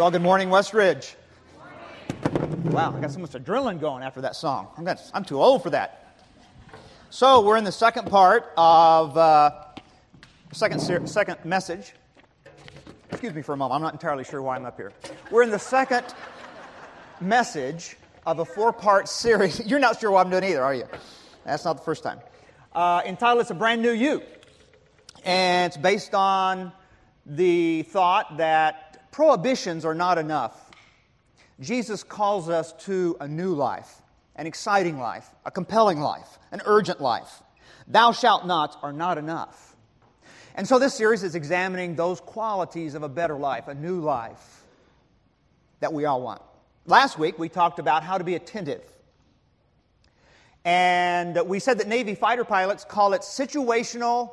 Well, good morning, West Ridge. Wow, I got so much adrenaline going after that song. I'm, gonna, I'm too old for that. So, we're in the second part of uh, second, ser- second message. Excuse me for a moment, I'm not entirely sure why I'm up here. We're in the second message of a four part series. You're not sure what I'm doing either, are you? That's not the first time. Uh, entitled It's a Brand New You. And it's based on the thought that prohibitions are not enough. Jesus calls us to a new life, an exciting life, a compelling life, an urgent life. Thou shalt not are not enough. And so this series is examining those qualities of a better life, a new life that we all want. Last week we talked about how to be attentive. And we said that Navy fighter pilots call it situational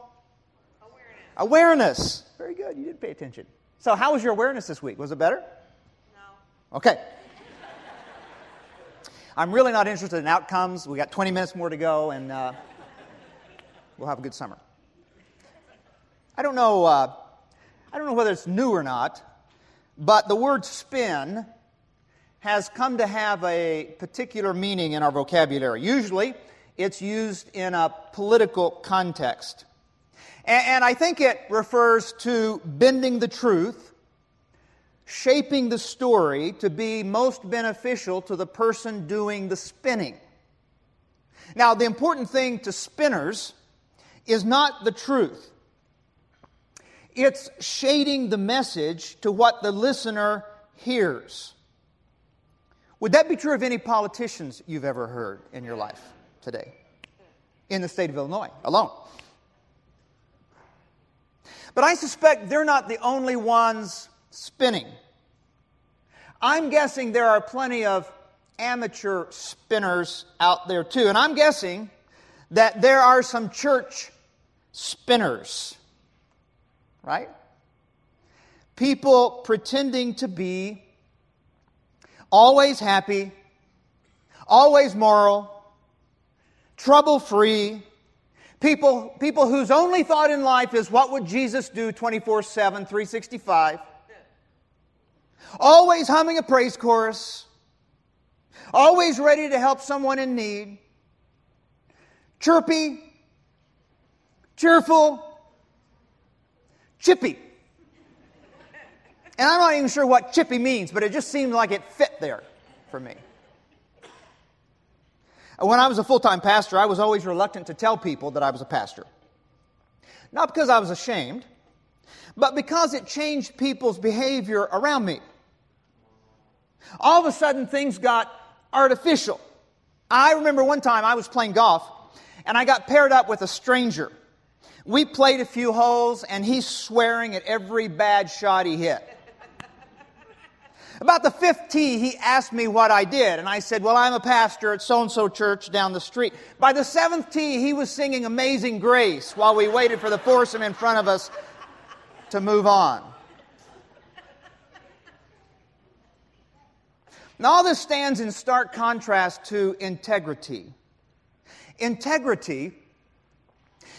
awareness. awareness. Very good, you did pay attention. So, how was your awareness this week? Was it better? No. Okay. I'm really not interested in outcomes. We got 20 minutes more to go, and uh, we'll have a good summer. I don't know. Uh, I don't know whether it's new or not, but the word spin has come to have a particular meaning in our vocabulary. Usually, it's used in a political context. And, and I think it refers to bending the truth shaping the story to be most beneficial to the person doing the spinning. Now, the important thing to spinners is not the truth, it's shading the message to what the listener hears. Would that be true of any politicians you've ever heard in your life today in the state of Illinois alone? But I suspect they're not the only ones spinning. I'm guessing there are plenty of amateur spinners out there too. And I'm guessing that there are some church spinners, right? People pretending to be always happy, always moral, trouble free, people, people whose only thought in life is what would Jesus do 24 7, 365 always humming a praise chorus, always ready to help someone in need, chirpy, cheerful, chippy. And I'm not even sure what chippy means, but it just seemed like it fit there for me. When I was a full time pastor, I was always reluctant to tell people that I was a pastor. Not because I was ashamed, but because it changed people's behavior around me. All of a sudden, things got artificial. I remember one time I was playing golf and I got paired up with a stranger. We played a few holes and he's swearing at every bad shot he hit. About the fifth tee, he asked me what I did, and I said, Well, I'm a pastor at so and so church down the street. By the seventh tee, he was singing Amazing Grace while we waited for the foursome in front of us to move on. Now, all this stands in stark contrast to integrity. Integrity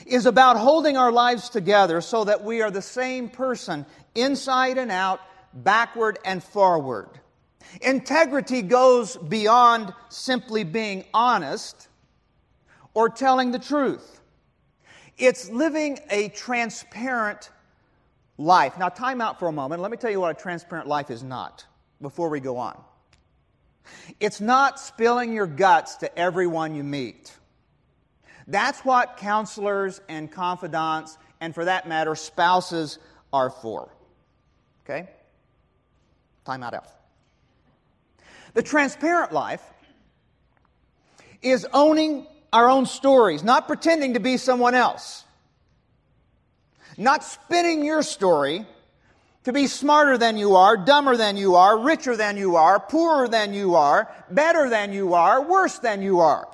is about holding our lives together so that we are the same person inside and out, backward and forward. Integrity goes beyond simply being honest or telling the truth. It's living a transparent life. Now, time out for a moment. Let me tell you what a transparent life is not before we go on. It's not spilling your guts to everyone you meet. That's what counselors and confidants, and for that matter, spouses, are for. Okay? Time out, Elf. The transparent life is owning our own stories, not pretending to be someone else, not spinning your story to be smarter than you are, dumber than you are, richer than you are, poorer than you are, better than you are, worse than you are.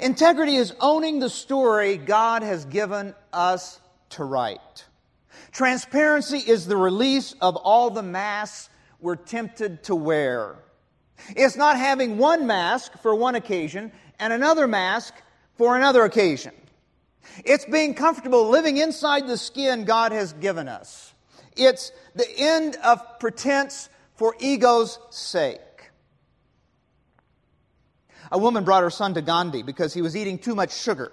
Integrity is owning the story God has given us to write. Transparency is the release of all the masks we're tempted to wear. It's not having one mask for one occasion and another mask for another occasion. It's being comfortable living inside the skin God has given us. It's the end of pretense for ego's sake. A woman brought her son to Gandhi because he was eating too much sugar.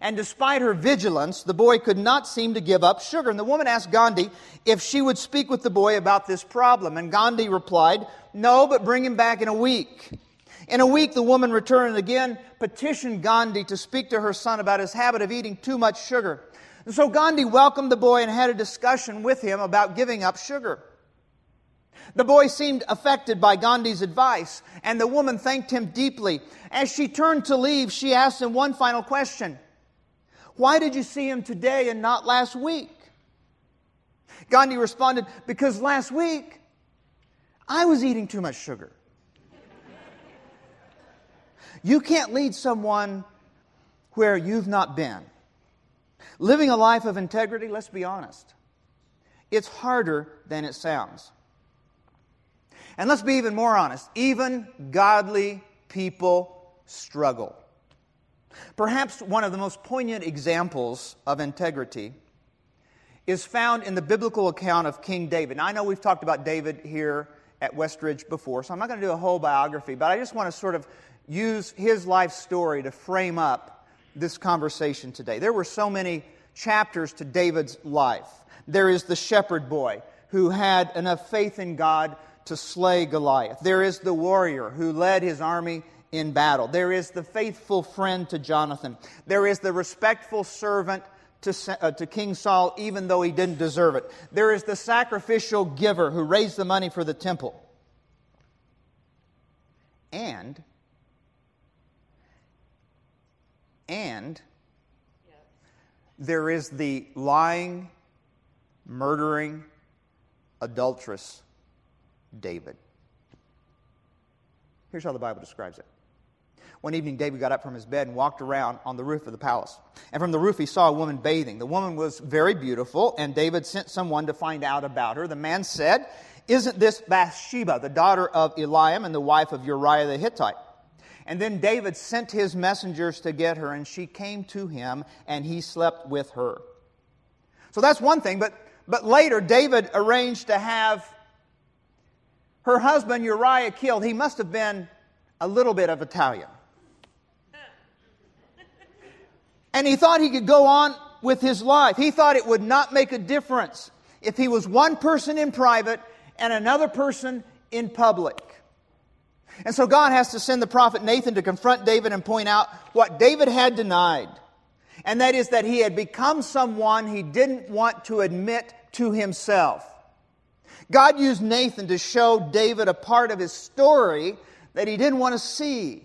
And despite her vigilance, the boy could not seem to give up sugar. And the woman asked Gandhi if she would speak with the boy about this problem. And Gandhi replied, No, but bring him back in a week. In a week, the woman returned and again petitioned Gandhi to speak to her son about his habit of eating too much sugar. And so Gandhi welcomed the boy and had a discussion with him about giving up sugar. The boy seemed affected by Gandhi's advice, and the woman thanked him deeply. As she turned to leave, she asked him one final question Why did you see him today and not last week? Gandhi responded, Because last week I was eating too much sugar. you can't lead someone where you've not been. Living a life of integrity, let's be honest, it's harder than it sounds. And let's be even more honest even godly people struggle. Perhaps one of the most poignant examples of integrity is found in the biblical account of King David. Now, I know we've talked about David here at Westridge before, so I'm not going to do a whole biography, but I just want to sort of use his life story to frame up this conversation today. There were so many chapters to David's life. There is the shepherd boy who had enough faith in God to slay Goliath. There is the warrior who led his army in battle. There is the faithful friend to Jonathan. There is the respectful servant to, uh, to King Saul, even though he didn't deserve it. There is the sacrificial giver who raised the money for the temple. And, and, there is the lying, murdering, adulterous David. Here's how the Bible describes it. One evening, David got up from his bed and walked around on the roof of the palace. And from the roof, he saw a woman bathing. The woman was very beautiful, and David sent someone to find out about her. The man said, Isn't this Bathsheba, the daughter of Eliam and the wife of Uriah the Hittite? And then David sent his messengers to get her, and she came to him, and he slept with her. So that's one thing, but, but later, David arranged to have her husband Uriah killed, he must have been a little bit of Italian. And he thought he could go on with his life. He thought it would not make a difference if he was one person in private and another person in public. And so God has to send the prophet Nathan to confront David and point out what David had denied. And that is that he had become someone he didn't want to admit to himself. God used Nathan to show David a part of his story that he didn't want to see.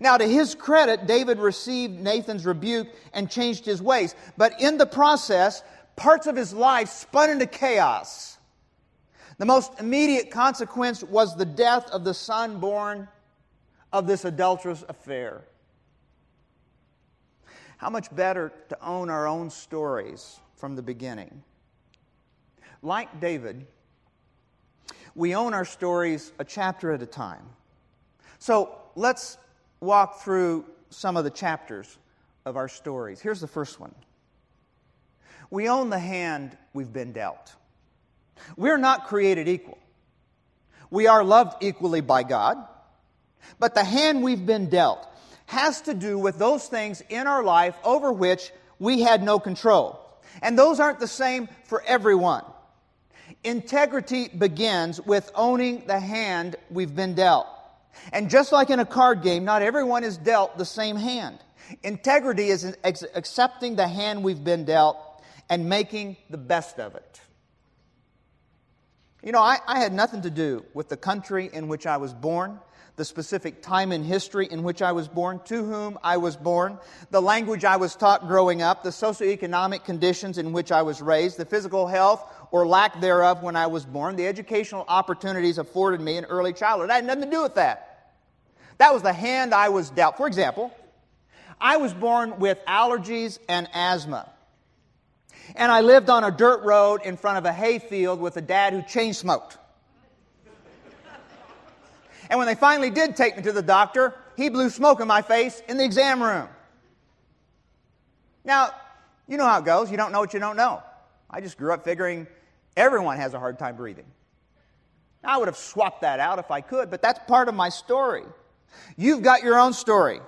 Now, to his credit, David received Nathan's rebuke and changed his ways. But in the process, parts of his life spun into chaos. The most immediate consequence was the death of the son born of this adulterous affair. How much better to own our own stories from the beginning? Like David, we own our stories a chapter at a time. So let's walk through some of the chapters of our stories. Here's the first one We own the hand we've been dealt. We're not created equal. We are loved equally by God, but the hand we've been dealt has to do with those things in our life over which we had no control. And those aren't the same for everyone. Integrity begins with owning the hand we've been dealt. And just like in a card game, not everyone is dealt the same hand. Integrity is accepting the hand we've been dealt and making the best of it. You know, I, I, had nothing to do with the country in which I was born, the specific time in history in which I was born, to whom I was born, the language I was taught growing up, the socioeconomic conditions in which I was raised, the physical health or lack thereof when I was born, the educational opportunities afforded me in early childhood. I had nothing to do with that. That was the hand I was dealt. For example, I was born with allergies and asthma. And I lived on a dirt road in front of a hayfield with a dad who chain smoked. And when they finally did take me to the doctor, he blew smoke in my face in the exam room. Now, you know how it goes. You don't know what you don't know. I just grew up figuring Everyone has a hard time breathing. I would have swapped that out if I could, but that's part of my story. You've got your own story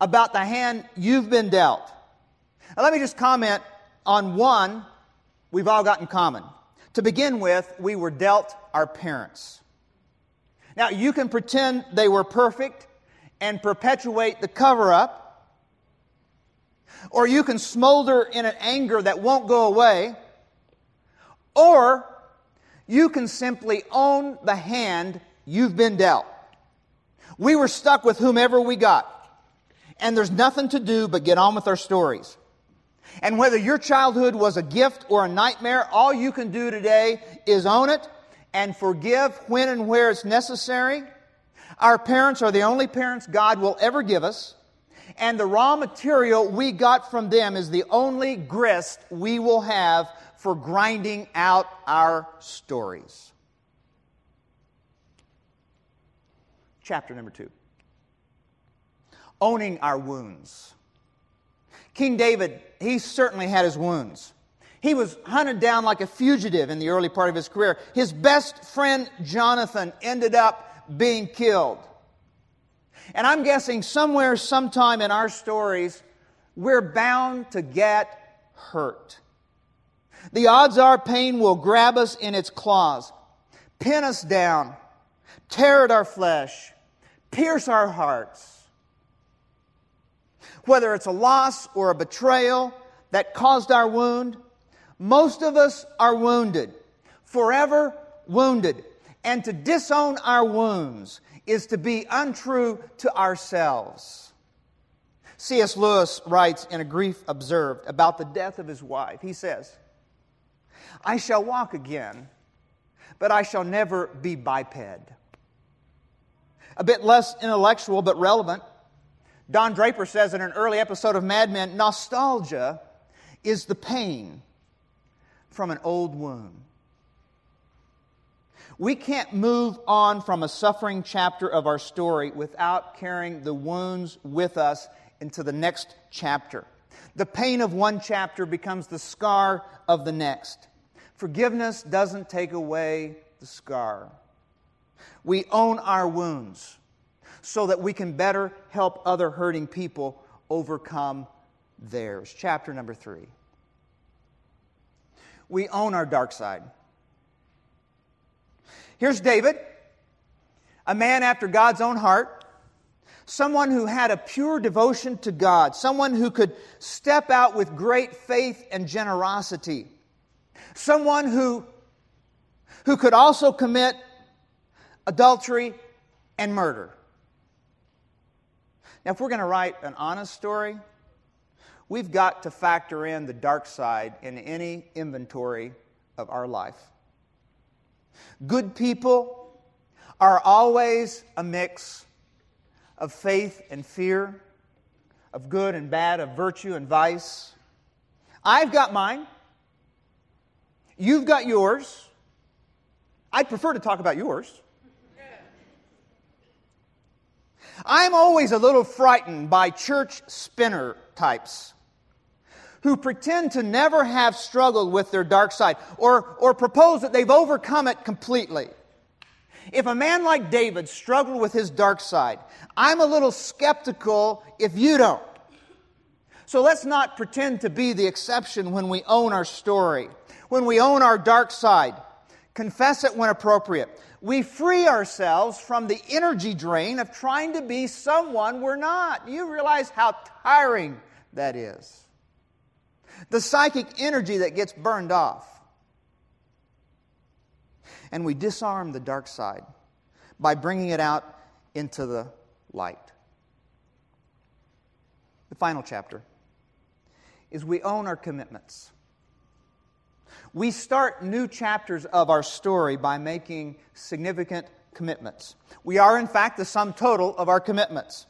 about the hand you've been dealt. Now, let me just comment on one we've all got in common. To begin with, we were dealt our parents. Now, you can pretend they were perfect and perpetuate the cover up, or you can smolder in an anger that won't go away, or you can simply own the hand you've been dealt. We were stuck with whomever we got, and there's nothing to do but get on with our stories. And whether your childhood was a gift or a nightmare, all you can do today is own it and forgive when and where it's necessary. Our parents are the only parents God will ever give us, and the raw material we got from them is the only grist we will have for grinding out our stories. Chapter number two Owning our wounds. King David, he certainly had his wounds. He was hunted down like a fugitive in the early part of his career. His best friend, Jonathan, ended up being killed. And I'm guessing somewhere, sometime in our stories, we're bound to get hurt. The odds are pain will grab us in its claws, pin us down, tear at our flesh, pierce our hearts. Whether it's a loss or a betrayal that caused our wound, most of us are wounded, forever wounded. And to disown our wounds is to be untrue to ourselves. C.S. Lewis writes in A Grief Observed about the death of his wife. He says, I shall walk again, but I shall never be biped. A bit less intellectual but relevant, Don Draper says in an early episode of Mad Men nostalgia is the pain from an old wound. We can't move on from a suffering chapter of our story without carrying the wounds with us into the next chapter. The pain of one chapter becomes the scar of the next. Forgiveness doesn't take away the scar. We own our wounds so that we can better help other hurting people overcome theirs. Chapter number three. We own our dark side. Here's David, a man after God's own heart, someone who had a pure devotion to God, someone who could step out with great faith and generosity, someone who, who could also commit adultery and murder. Now, if we're going to write an honest story, we've got to factor in the dark side in any inventory of our life. Good people are always a mix of faith and fear, of good and bad, of virtue and vice. I've got mine. You've got yours. I'd prefer to talk about yours. I'm always a little frightened by church spinner types who pretend to never have struggled with their dark side or, or propose that they've overcome it completely. If a man like David struggled with his dark side, I'm a little skeptical if you don't. So let's not pretend to be the exception when we own our story, when we own our dark side. Confess it when appropriate we free ourselves from the energy drain of trying to be someone we're not. You realize how tiring that is. The psychic energy that gets burned off. And we disarm the dark side by bringing it out into the light. The final chapter is we own our commitments. We start new chapters of our story by making significant commitments. We are, in fact, the sum total of our commitments.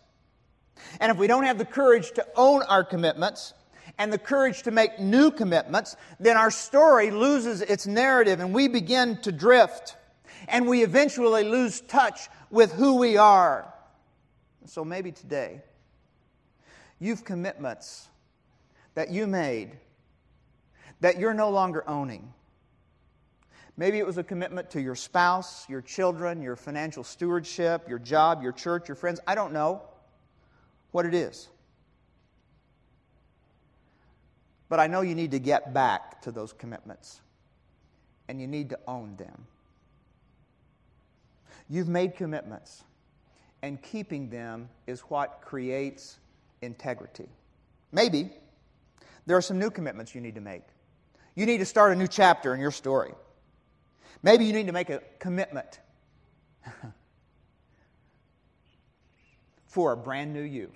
And if we don't have the courage to own our commitments and the courage to make new commitments, then our story loses its narrative and we begin to drift. And we eventually lose touch with who we are. So maybe today, you've commitments that you made that you're no longer owning. Maybe it was a commitment to your spouse, your children, your financial stewardship, your job, your church, your friends. I don't know what it is. But I know you need to get back to those commitments, and you need to own them. You've made commitments, and keeping them is what creates integrity. Maybe there are some new commitments you need to make. You need to start a new chapter in your story. Maybe you need to make a commitment for a brand new you.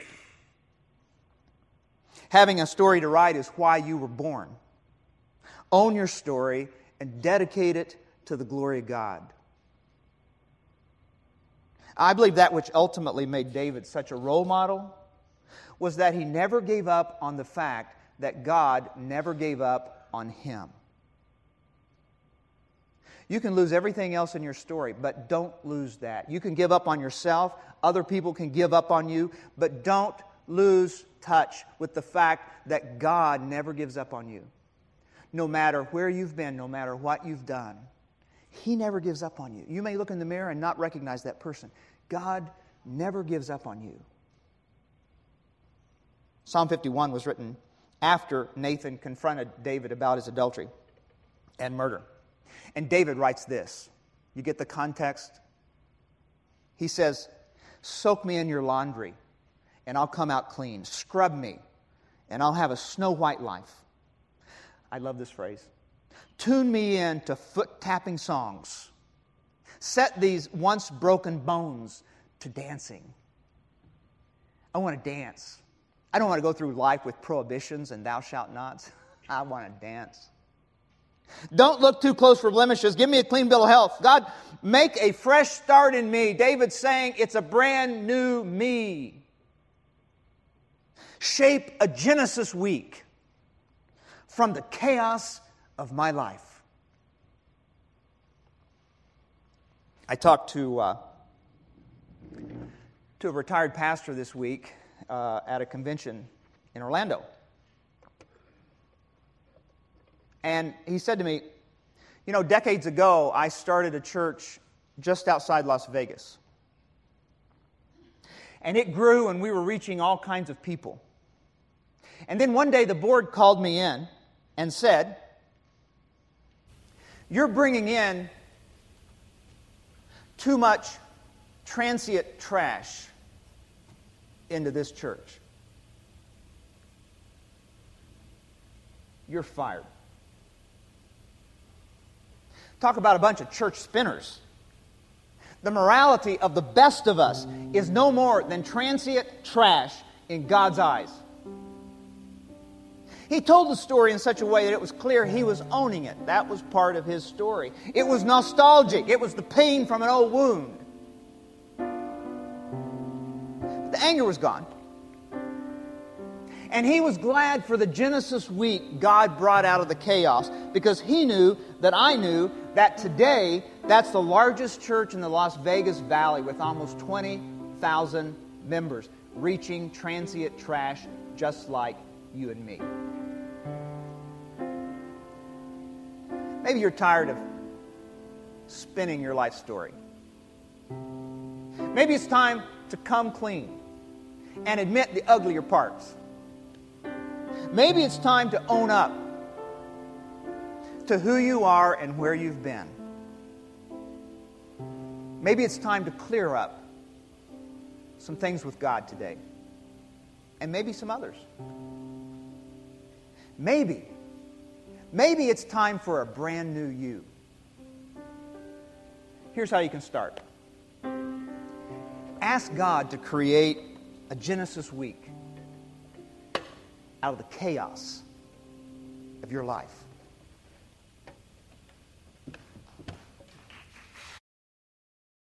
Having a story to write is why you were born. Own your story and dedicate it to the glory of God. I believe that which ultimately made David such a role model was that he never gave up on the fact that God never gave up on him. You can lose everything else in your story, but don't lose that. You can give up on yourself, other people can give up on you, but don't lose touch with the fact that God never gives up on you. No matter where you've been, no matter what you've done, He never gives up on you. You may look in the mirror and not recognize that person. God never gives up on you. Psalm 51 was written after Nathan confronted David about his adultery and murder. And David writes this. You get the context? He says, Soak me in your laundry, and I'll come out clean. Scrub me, and I'll have a snow white life. I love this phrase. Tune me in to foot tapping songs. Set these once broken bones to dancing. I want to dance. I don't want to go through life with prohibitions and thou shalt nots. I want to dance. Don't look too close for blemishes. Give me a clean bill of health. God, make a fresh start in me. David's saying it's a brand new me. Shape a Genesis week from the chaos of my life. I talked to, uh, to a retired pastor this week uh, at a convention in Orlando. And he said to me, You know, decades ago, I started a church just outside Las Vegas. And it grew, and we were reaching all kinds of people. And then one day, the board called me in and said, You're bringing in too much transient trash into this church. You're fired. Talk about a bunch of church spinners. The morality of the best of us is no more than transient trash in God's eyes. He told the story in such a way that it was clear he was owning it. That was part of his story. It was nostalgic, it was the pain from an old wound. The anger was gone. And he was glad for the Genesis week God brought out of the chaos because he knew that I knew that today that's the largest church in the Las Vegas Valley with almost 20,000 members, reaching transient trash just like you and me. Maybe you're tired of spinning your life story. Maybe it's time to come clean and admit the uglier parts. Maybe it's time to own up to who you are and where you've been. Maybe it's time to clear up some things with God today, and maybe some others. Maybe, maybe it's time for a brand new you. Here's how you can start ask God to create a Genesis week out of the chaos of your life.